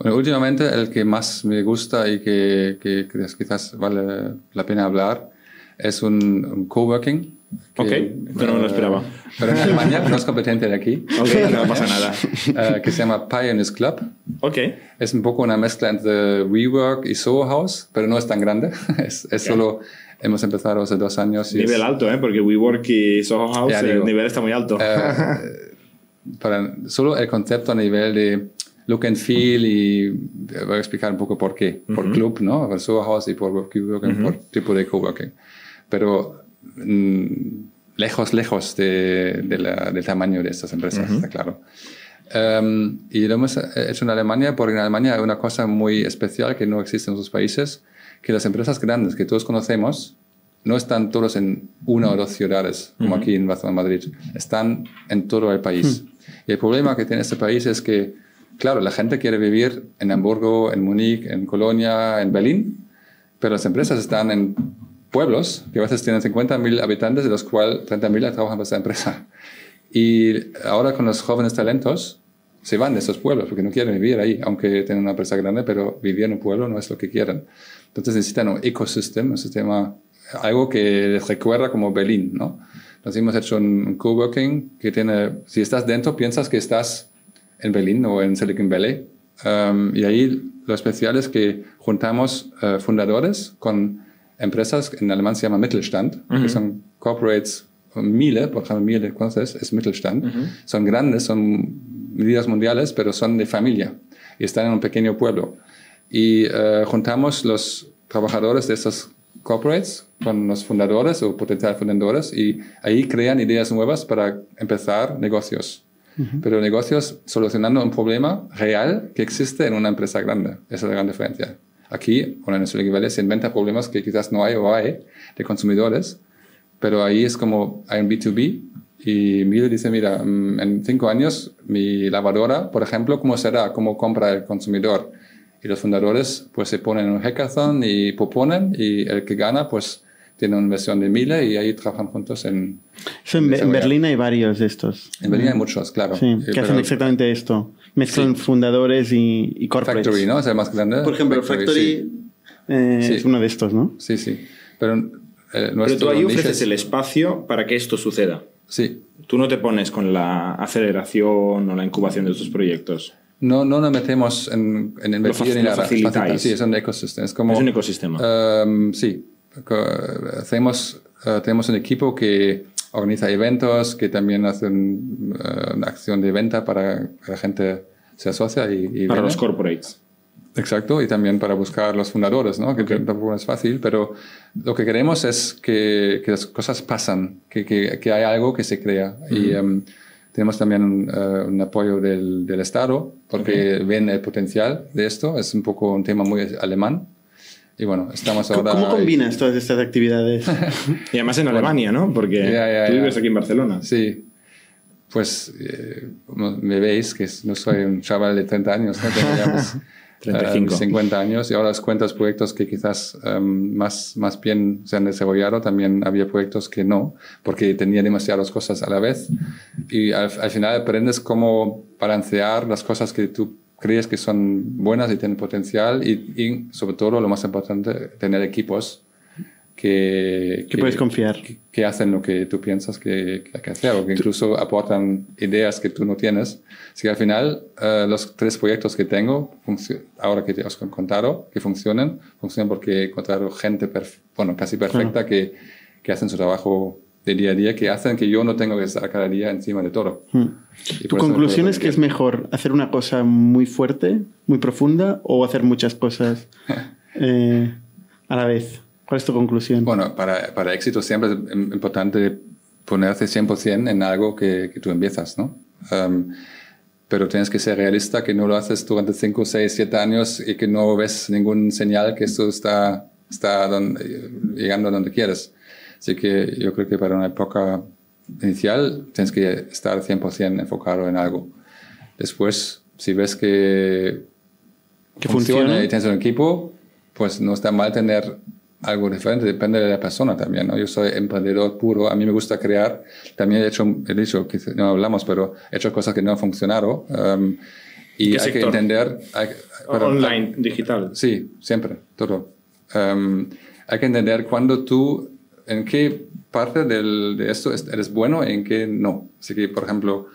[SPEAKER 3] Bueno, últimamente el que más me gusta y que, que, que quizás vale la pena hablar es un, un coworking
[SPEAKER 2] ok, pero no me lo esperaba.
[SPEAKER 3] Pero en Alemania no es competente de aquí.
[SPEAKER 2] Ok, no pasa nada.
[SPEAKER 3] Uh, que se llama Pioneers Club.
[SPEAKER 2] Ok.
[SPEAKER 3] Es un poco una mezcla entre WeWork y Soho House, pero no es tan grande. es, es solo, hemos empezado hace dos años.
[SPEAKER 2] Y nivel alto, ¿eh? Porque WeWork y Soho House, el nivel está muy alto.
[SPEAKER 3] Uh, para, solo el concepto a nivel de look and feel y voy a explicar un poco por qué. Por club, ¿no? Por Soho House y por WeWork, por tipo de coworking. Pero lejos, lejos de, del tamaño de estas empresas, está claro. Um, y lo hemos hecho en Alemania porque en Alemania hay una cosa muy especial que no existe en otros países, que las empresas grandes que todos conocemos no están todos en una o dos ciudades, como aquí en Barcelona, Madrid, están en todo el país. Y el problema que tiene este país es que, claro, la gente quiere vivir en Hamburgo, en Múnich, en Colonia, en Berlín, pero las empresas están en pueblos que a veces tienen 50.000 habitantes, de los cuales 30.000 trabajan para esta empresa. Y ahora con los jóvenes talentos se van de esos pueblos porque no quieren vivir ahí, aunque tienen una empresa grande, pero vivir en un pueblo no es lo que quieren. Entonces necesitan un ecosistema, un sistema, algo que les recuerda como Berlín, ¿no? Entonces hemos hecho un coworking que tiene, si estás dentro, piensas que estás en Berlín o en Silicon Valley. Um, y ahí lo especial es que juntamos uh, fundadores con empresas, en alemán se llama Mittelstand, que son corporates, Miele, por ejemplo, Miele, ¿conoces? Es Mittelstand. Son grandes, son medidas mundiales, pero son de familia y están en un pequeño pueblo. Y uh, juntamos los trabajadores de esas corporates, con los fundadores o potenciales fundadores y ahí crean ideas nuevas para empezar negocios. Pero negocios solucionando un problema real que existe en una empresa grande. Esa es la gran diferencia. Aquí, con el Silicon Valley, se inventa problemas que quizás no hay o hay de consumidores, pero ahí es como hay un B2B y Mil dice, mira, mm, en cinco años mi lavadora, por ejemplo, ¿cómo será? ¿Cómo compra el consumidor? Y los fundadores pues se ponen en un hackathon y proponen y el que gana pues tiene una versión de Mille y ahí trabajan juntos en...
[SPEAKER 4] en, Berlín hay varios de estos.
[SPEAKER 3] En Berlín hay muchos, claro.
[SPEAKER 4] Sí, que hacen exactamente esto. Mezclan fundadores y, y corporates.
[SPEAKER 3] Factory, ¿no? Es el más grande.
[SPEAKER 4] Por ejemplo, Factory, eh, es uno de estos, ¿no?
[SPEAKER 3] Sí, sí. Pero,
[SPEAKER 2] eh, Pero tú ahí ofreces el espacio para que esto suceda.
[SPEAKER 3] Sí.
[SPEAKER 2] Tú no te pones con la aceleración o la incubación de estos proyectos.
[SPEAKER 3] No, no nos metemos en, en invertir
[SPEAKER 2] ni nada.
[SPEAKER 3] Sí, es un ecosistema. Es, como,
[SPEAKER 2] es un ecosistema.
[SPEAKER 3] Um, sí. Hacemos, uh, tenemos un equipo que organiza eventos, que también hace uh, una acción de venta para que la gente se asocia y, y
[SPEAKER 2] Para los corporates.
[SPEAKER 3] Exacto, y también para buscar los fundadores, ¿no? que tampoco es fácil, pero lo que queremos es que, que las cosas pasan, que, que, que, hay algo que se crea. Y um, tenemos también uh, un apoyo del, del Estado, porque ven el potencial de esto, es un poco un tema muy alemán. Y bueno, estamos ahora...
[SPEAKER 4] ¿Cómo combinas todas estas actividades?
[SPEAKER 2] y además en Alemania, ¿no? Porque tú vives aquí en Barcelona.
[SPEAKER 3] Sí, pues eh, me veis que no soy un chaval de 30 años, ¿no?
[SPEAKER 2] 35.
[SPEAKER 3] 50 años y ahora las cuentas proyectos que quizás um, más, más bien se han desarrollado, también había proyectos que no, porque tenía demasiadas cosas a la vez y al, al final aprendes cómo balancear las cosas que tú crees que son buenas y tienen potencial y, y sobre todo lo más importante, tener equipos que,
[SPEAKER 4] que, puedes confiar.
[SPEAKER 3] Que, hacen lo que tú piensas que, hay que hacer o que incluso aportan ideas que tú no tienes. Así que al final, uh, los tres proyectos que tengo, ahora que te os he contado, que funcionan, funcionan porque he encontrado gente, bueno, casi perfecta que, que hacen su trabajo de día a día, que hacen que yo no tengo que estar cada día encima de todo.
[SPEAKER 4] Hmm. ¿Tu conclusión es que es mejor hacer una cosa muy fuerte, muy profunda, o hacer muchas cosas eh, a la vez? ¿Cuál es tu conclusión?
[SPEAKER 3] Bueno, para, para éxito siempre es importante ponerse 100% en algo que, que tú empiezas, ¿no? Um, pero tienes que ser realista, que no lo haces durante 5, 6, 7 años y que no ves ningún señal que esto está, está donde, llegando a donde quieres. Así que yo creo que para una época inicial tienes que estar 100% enfocado en algo. Después, si ves que,
[SPEAKER 4] que funciona, funciona
[SPEAKER 3] y tienes un equipo, pues no está mal tener algo diferente, depende de la persona también, ¿no? Yo soy emprendedor puro, a mí me gusta crear, también he hecho, he dicho que no hablamos, pero he hecho cosas que no han funcionado um, y hay que entender...
[SPEAKER 2] Online, digital.
[SPEAKER 3] Sí, siempre, todo. Um, hay que entender cuando tú, en qué parte de esto eres bueno y en qué no. Así que, por ejemplo,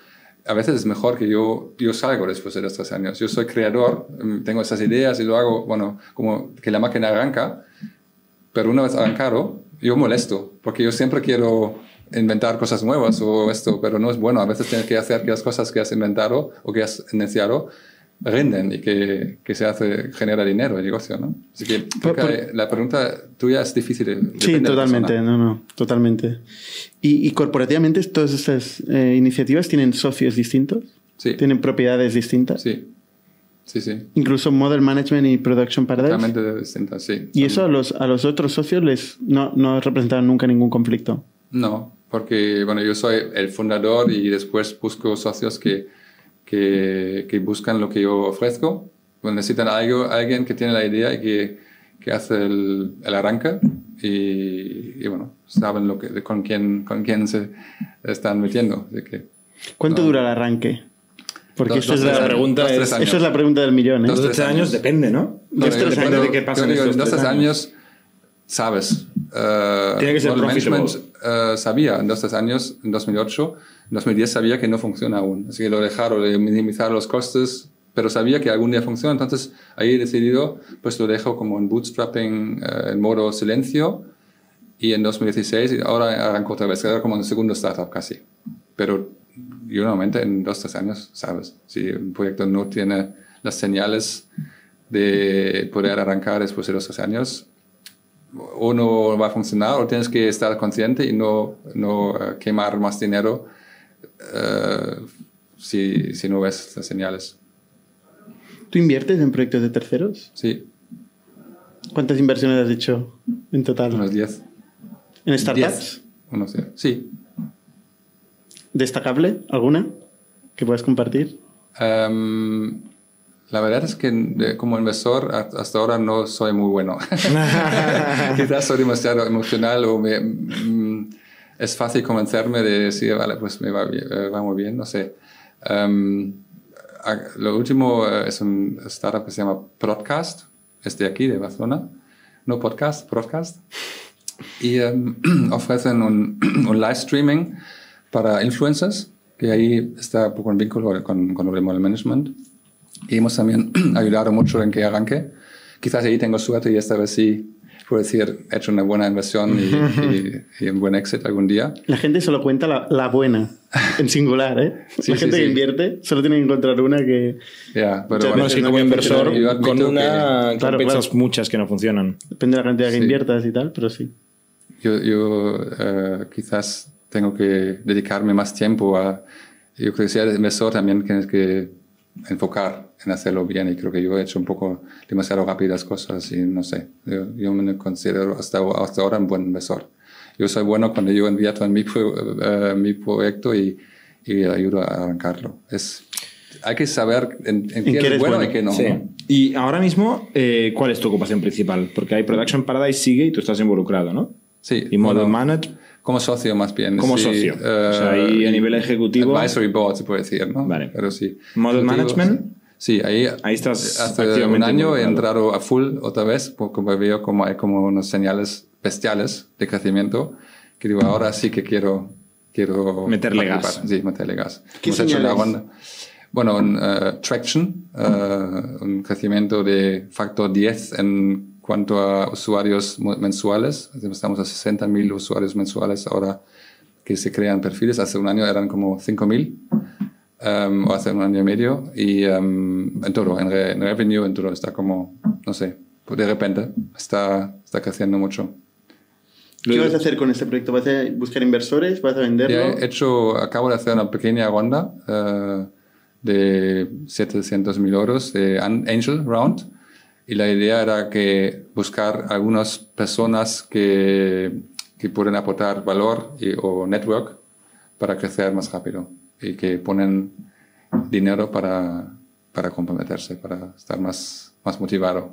[SPEAKER 3] a veces es mejor que yo, yo salgo después de estos años. Yo soy creador, tengo esas ideas y lo hago, bueno, como que la máquina arranca, pero una vez arrancado, yo molesto, porque yo siempre quiero inventar cosas nuevas o esto, pero no es bueno. A veces tienes que hacer que las cosas que has inventado o que has iniciado rinden y que, que se hace, genera dinero el negocio, ¿no? Así que, la pregunta tuya es difícil.
[SPEAKER 4] Sí, totalmente, no, no, totalmente. ¿Y, y corporativamente todas estas eh, iniciativas tienen socios distintos?
[SPEAKER 3] Sí.
[SPEAKER 4] ¿Tienen propiedades distintas?
[SPEAKER 3] Sí. Sí, sí.
[SPEAKER 4] Incluso Model Management y Production Paradise.
[SPEAKER 3] Totalmente distintas, sí.
[SPEAKER 4] ¿Y eso a los, a los otros socios les no, no representaron nunca ningún conflicto?
[SPEAKER 3] No, porque bueno, yo soy el fundador y después busco socios que, que, que buscan lo que yo ofrezco. Bueno, necesitan algo, alguien que tiene la idea y que, que hace el, el arranque y, y, bueno, saben lo que, con, quién, con quién se están metiendo. De que,
[SPEAKER 4] ¿Cuánto
[SPEAKER 3] no.
[SPEAKER 4] dura el arranque? Porque
[SPEAKER 2] dos,
[SPEAKER 4] esa, es
[SPEAKER 2] dos,
[SPEAKER 4] la
[SPEAKER 2] pregunta
[SPEAKER 4] es, esa es la pregunta del millón. ¿eh?
[SPEAKER 2] Dos, tres años, depende, ¿no?
[SPEAKER 3] no
[SPEAKER 2] dos, tres
[SPEAKER 3] años
[SPEAKER 2] de qué pasa
[SPEAKER 3] digo,
[SPEAKER 2] en
[SPEAKER 3] dos, tres años, sabes. Uh,
[SPEAKER 2] Tiene que ser
[SPEAKER 3] management uh, sabía en dos, tres años, en 2008, en 2010 sabía que no funciona aún. Así que lo dejaron de minimizar los costes, pero sabía que algún día funciona. Entonces ahí he decidido, pues lo dejo como en bootstrapping, uh, en modo silencio. Y en 2016, ahora arranco otra vez, era como un segundo startup casi. Pero y normalmente en dos, tres años, sabes, si un proyecto no tiene las señales de poder arrancar después de dos, tres años, o no va a funcionar o tienes que estar consciente y no, no eh, quemar más dinero eh, si, si no ves las señales.
[SPEAKER 4] ¿Tú inviertes en proyectos de terceros?
[SPEAKER 3] Sí.
[SPEAKER 4] ¿Cuántas inversiones has hecho en total?
[SPEAKER 3] Unos 10.
[SPEAKER 4] ¿En startups?
[SPEAKER 3] Unos 10. Sí.
[SPEAKER 4] ¿Destacable alguna que puedas compartir?
[SPEAKER 3] Em, la verdad es que como inversor hasta ahora no soy muy bueno. Quizás soy demasiado emocional o me, es fácil convencerme de decir, vale, pues me va, bien, va muy bien, no sé. Um, lo último eh, es un startup que se llama Podcast, es de aquí, de Barcelona. No podcast, podcast. Y um, ofrecen un, un, live streaming para influencers, que ahí está un poco en vínculo con, con el model management. Y hemos también ayudado mucho en que arranque. Quizás ahí tengo suerte y esta vez sí puedo decir, he hecho una buena inversión y, un buen éxito algún día.
[SPEAKER 4] La gente solo cuenta la, la buena, en singular, ¿eh? la gente que invierte solo tiene que encontrar una que...
[SPEAKER 2] Ya, pero bueno, es que como inversor, con una claro, muchas que no funcionan.
[SPEAKER 4] Depende de la cantidad que inviertas y tal, pero sí.
[SPEAKER 3] Yo, yo uh, quizás tengo que dedicarme más tiempo a... Yo creo que si eres inversor también tienes que enfocar en hacerlo bien y creo que yo he hecho un poco demasiado rápidas cosas y no sé, yo, me considero hasta, hasta ahora un buen inversor. Yo soy bueno cuando yo invierto en mi, uh, mi proyecto y, y, ayudo a arrancarlo. Es, hay que saber en, qué, es bueno, y qué no. Sí.
[SPEAKER 2] Y ahora mismo, eh, ¿cuál es tu ocupación principal? Porque hay Production Paradise sigue y tú estás involucrado, ¿no?
[SPEAKER 3] Sí.
[SPEAKER 2] Y Model Management
[SPEAKER 3] como socio más bien.
[SPEAKER 2] Como socio. o sea, ahí a nivel ejecutivo.
[SPEAKER 3] Advisory board se puede decir, ¿no?
[SPEAKER 2] Vale.
[SPEAKER 3] Pero sí.
[SPEAKER 2] Model management.
[SPEAKER 3] Sí, ahí,
[SPEAKER 2] ahí estás
[SPEAKER 3] hace un año he entrado a full otra vez porque veo como hay como unos señales bestiales de crecimiento que digo, ahora sí que quiero... quiero
[SPEAKER 2] meterle gas.
[SPEAKER 3] Sí, meterle gas.
[SPEAKER 4] ¿Qué señales?
[SPEAKER 3] Bueno, un uh, traction, uh, un crecimiento de factor 10 en cuanto a usuarios mensuales, estamos a 60 mil usuarios mensuales ahora que se crean perfiles. Hace un año eran como 5 mil, um, o hace un año y medio. Y um, en todo, en, revenue, en todo, está como, no sé, de repente está, está creciendo mucho.
[SPEAKER 4] ¿Qué vas a hacer con este proyecto? ¿Vas a buscar inversores? ¿Vas a venderlo?
[SPEAKER 3] he hecho, acabo de hacer una pequeña ronda uh, de 700 mil euros de Angel Round y la idea era que buscar algunas personas que, que pueden aportar valor y, o network para crecer más rápido y que ponen dinero para, para comprometerse, para estar más, más motivado.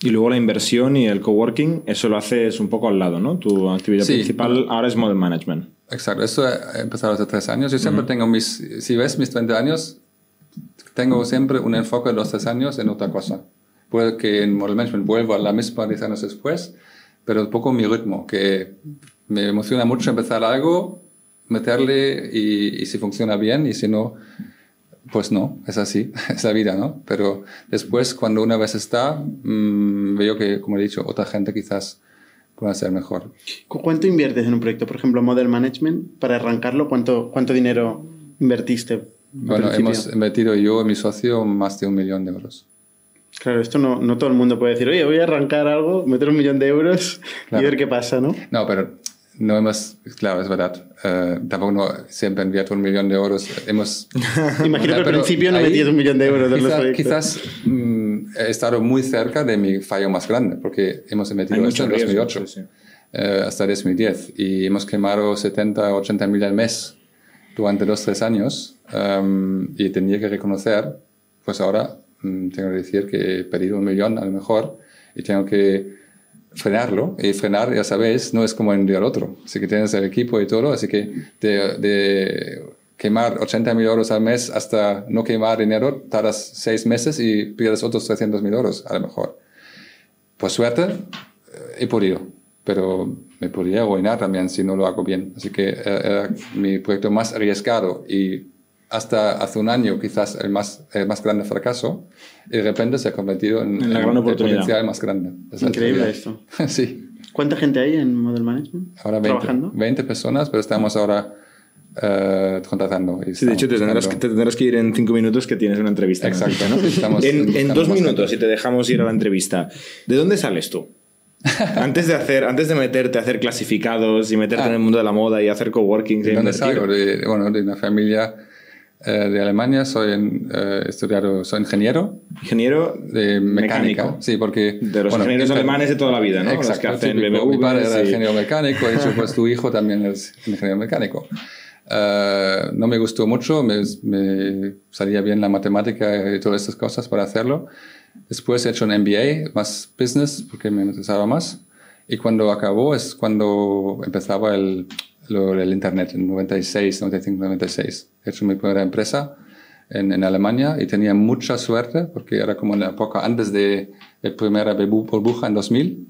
[SPEAKER 2] Y luego la inversión y el coworking, eso lo haces un poco al lado, ¿no? Tu actividad principal ahora es model management.
[SPEAKER 3] Exacto, eso he empezado hace tres años. Yo siempre tengo mis, si ves mis 30 años, tengo siempre un enfoque de los tres años en otra cosa. Puede que en Model Management vuelva a la misma 10 años después, pero un poco mi ritmo, que me emociona mucho empezar algo, meterle y, y si funciona bien y si no, pues no, es así, es la vida, ¿no? Pero después, cuando una vez está, mmm, veo que, como he dicho, otra gente quizás pueda ser mejor.
[SPEAKER 4] ¿Cuánto inviertes en un proyecto? Por ejemplo, Model Management, para arrancarlo, ¿cuánto, cuánto dinero invertiste?
[SPEAKER 3] Bueno, hemos invertido yo y mi socio más de un millón de euros.
[SPEAKER 4] Claro, esto no, no todo el mundo puede decir, oye, voy a arrancar algo, meter un millón de euros y ver qué pasa, ¿no?
[SPEAKER 3] No, pero no hemos, claro, es verdad, uh, tampoco no, siempre invierto un millón de euros. Hemos,
[SPEAKER 4] Imagino que al principio no metías un millón de euros
[SPEAKER 3] quizás, los proyectos. Quizás mm, he estado muy cerca de mi fallo más grande, porque hemos invertido esto en 2008 sí, sí. Uh, hasta 2010 y hemos quemado 70, 80 mil al mes durante dos, tres años um, y tenía que reconocer, pues ahora um, tengo que decir que he perdido un millón a lo mejor y tengo que frenarlo. Y frenar, ya sabéis, no es como en un día al otro. Así que tienes el equipo y todo, así que de, de quemar 80 mil euros al mes hasta no quemar dinero, tardas seis meses y pierdes otros 300 mil euros a lo mejor. Por suerte, eh, he podido, pero me podría arruinar también si no lo hago bien. Así que eh, era mi proyecto más arriesgado y hasta hace un año quizás el más, el más grande fracaso y de repente se ha convertido en,
[SPEAKER 2] en la gran oportunidad.
[SPEAKER 3] potencial más grande.
[SPEAKER 4] Increíble esto.
[SPEAKER 3] sí.
[SPEAKER 4] ¿Cuánta gente hay en Model Management?
[SPEAKER 3] Ahora 20,
[SPEAKER 4] ¿Trabajando?
[SPEAKER 3] 20 personas, pero estamos ahora uh, contratando. Y
[SPEAKER 2] sí, de hecho, te tendrás, que, te tendrás, que, ir en cinco minutos que tienes una entrevista.
[SPEAKER 3] Exacto. ¿no?
[SPEAKER 2] Estamos, en, en dos minutos, si te dejamos ir a la entrevista. ¿De dónde sales tú? antes, de hacer, antes de meterte a hacer clasificados y meterte
[SPEAKER 3] Ah.
[SPEAKER 2] en el mundo de la moda y hacer coworking,
[SPEAKER 3] ¿De dónde salgo? De, bueno, de una familia eh, de Alemania. Soy en, eh, estudiado, soy ingeniero
[SPEAKER 2] ingeniero
[SPEAKER 3] de mecánica.
[SPEAKER 2] Mecánico.
[SPEAKER 3] Sí, porque...
[SPEAKER 2] de los
[SPEAKER 3] bueno,
[SPEAKER 2] ingenieros alemanes de toda la vida, ¿no? Los
[SPEAKER 3] Exacto,
[SPEAKER 2] que hacen
[SPEAKER 3] típico. Mi padre era
[SPEAKER 2] y-
[SPEAKER 3] ingeniero mecánico, y pues tu hijo también es ingeniero mecánico. Eh, no me gustó mucho, me, me salía bien la matemática y todas estas cosas para hacerlo. Después he hecho un MBA, más business, porque me interesaba más. Y cuando acabó es cuando empezaba el, lo, el Internet, en 96, 95, 96. He hecho mi primera empresa en, en Alemania y tenía mucha suerte porque era como en la época antes de la primera burbu- burbuja en 2000.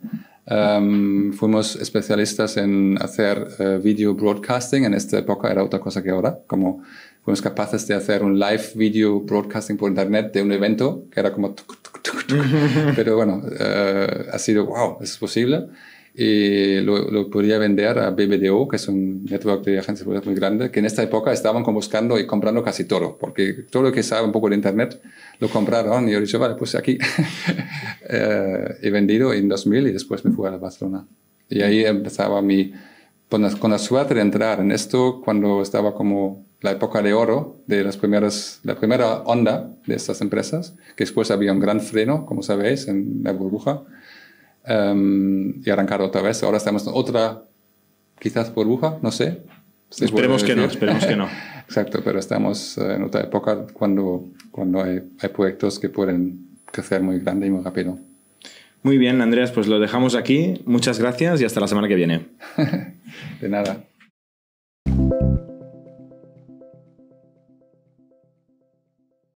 [SPEAKER 3] Um, fuimos especialistas en hacer eh, video broadcasting. En esta época era otra cosa que ahora, como fuimos capaces de hacer un live video broadcasting por internet de un evento que era como... tuc, tuc, tuc. Pero bueno, eh, ha sido, wow, es posible. Y lo, lo podía vender a BBDO, que es un network de agencias muy grande, que en esta época estaban buscando y comprando casi todo, porque todo lo que sabe un poco de Internet lo compraron y yo dicho, vale, pues aquí. Eh, he vendido en 2000 y después me fui a Barcelona. Y ahí empezaba mi, con la, con la suerte de entrar en esto cuando estaba como la época de oro de las primeras, la primera onda de estas empresas, que después había un gran freno, como sabéis, en la burbuja, em, y arrancar otra vez. Ahora estamos en otra, quizás burbuja, no sé. ¿Se puede
[SPEAKER 2] Esperemos que no, esperemos que no.
[SPEAKER 3] Exacto, pero estamos eh, en otra época cuando, cuando hay, hay proyectos que pueden crecer muy grande y muy rápido.
[SPEAKER 2] Muy bien, Andreas, pues lo dejamos aquí. Muchas gracias y hasta la semana que viene.
[SPEAKER 3] De nada.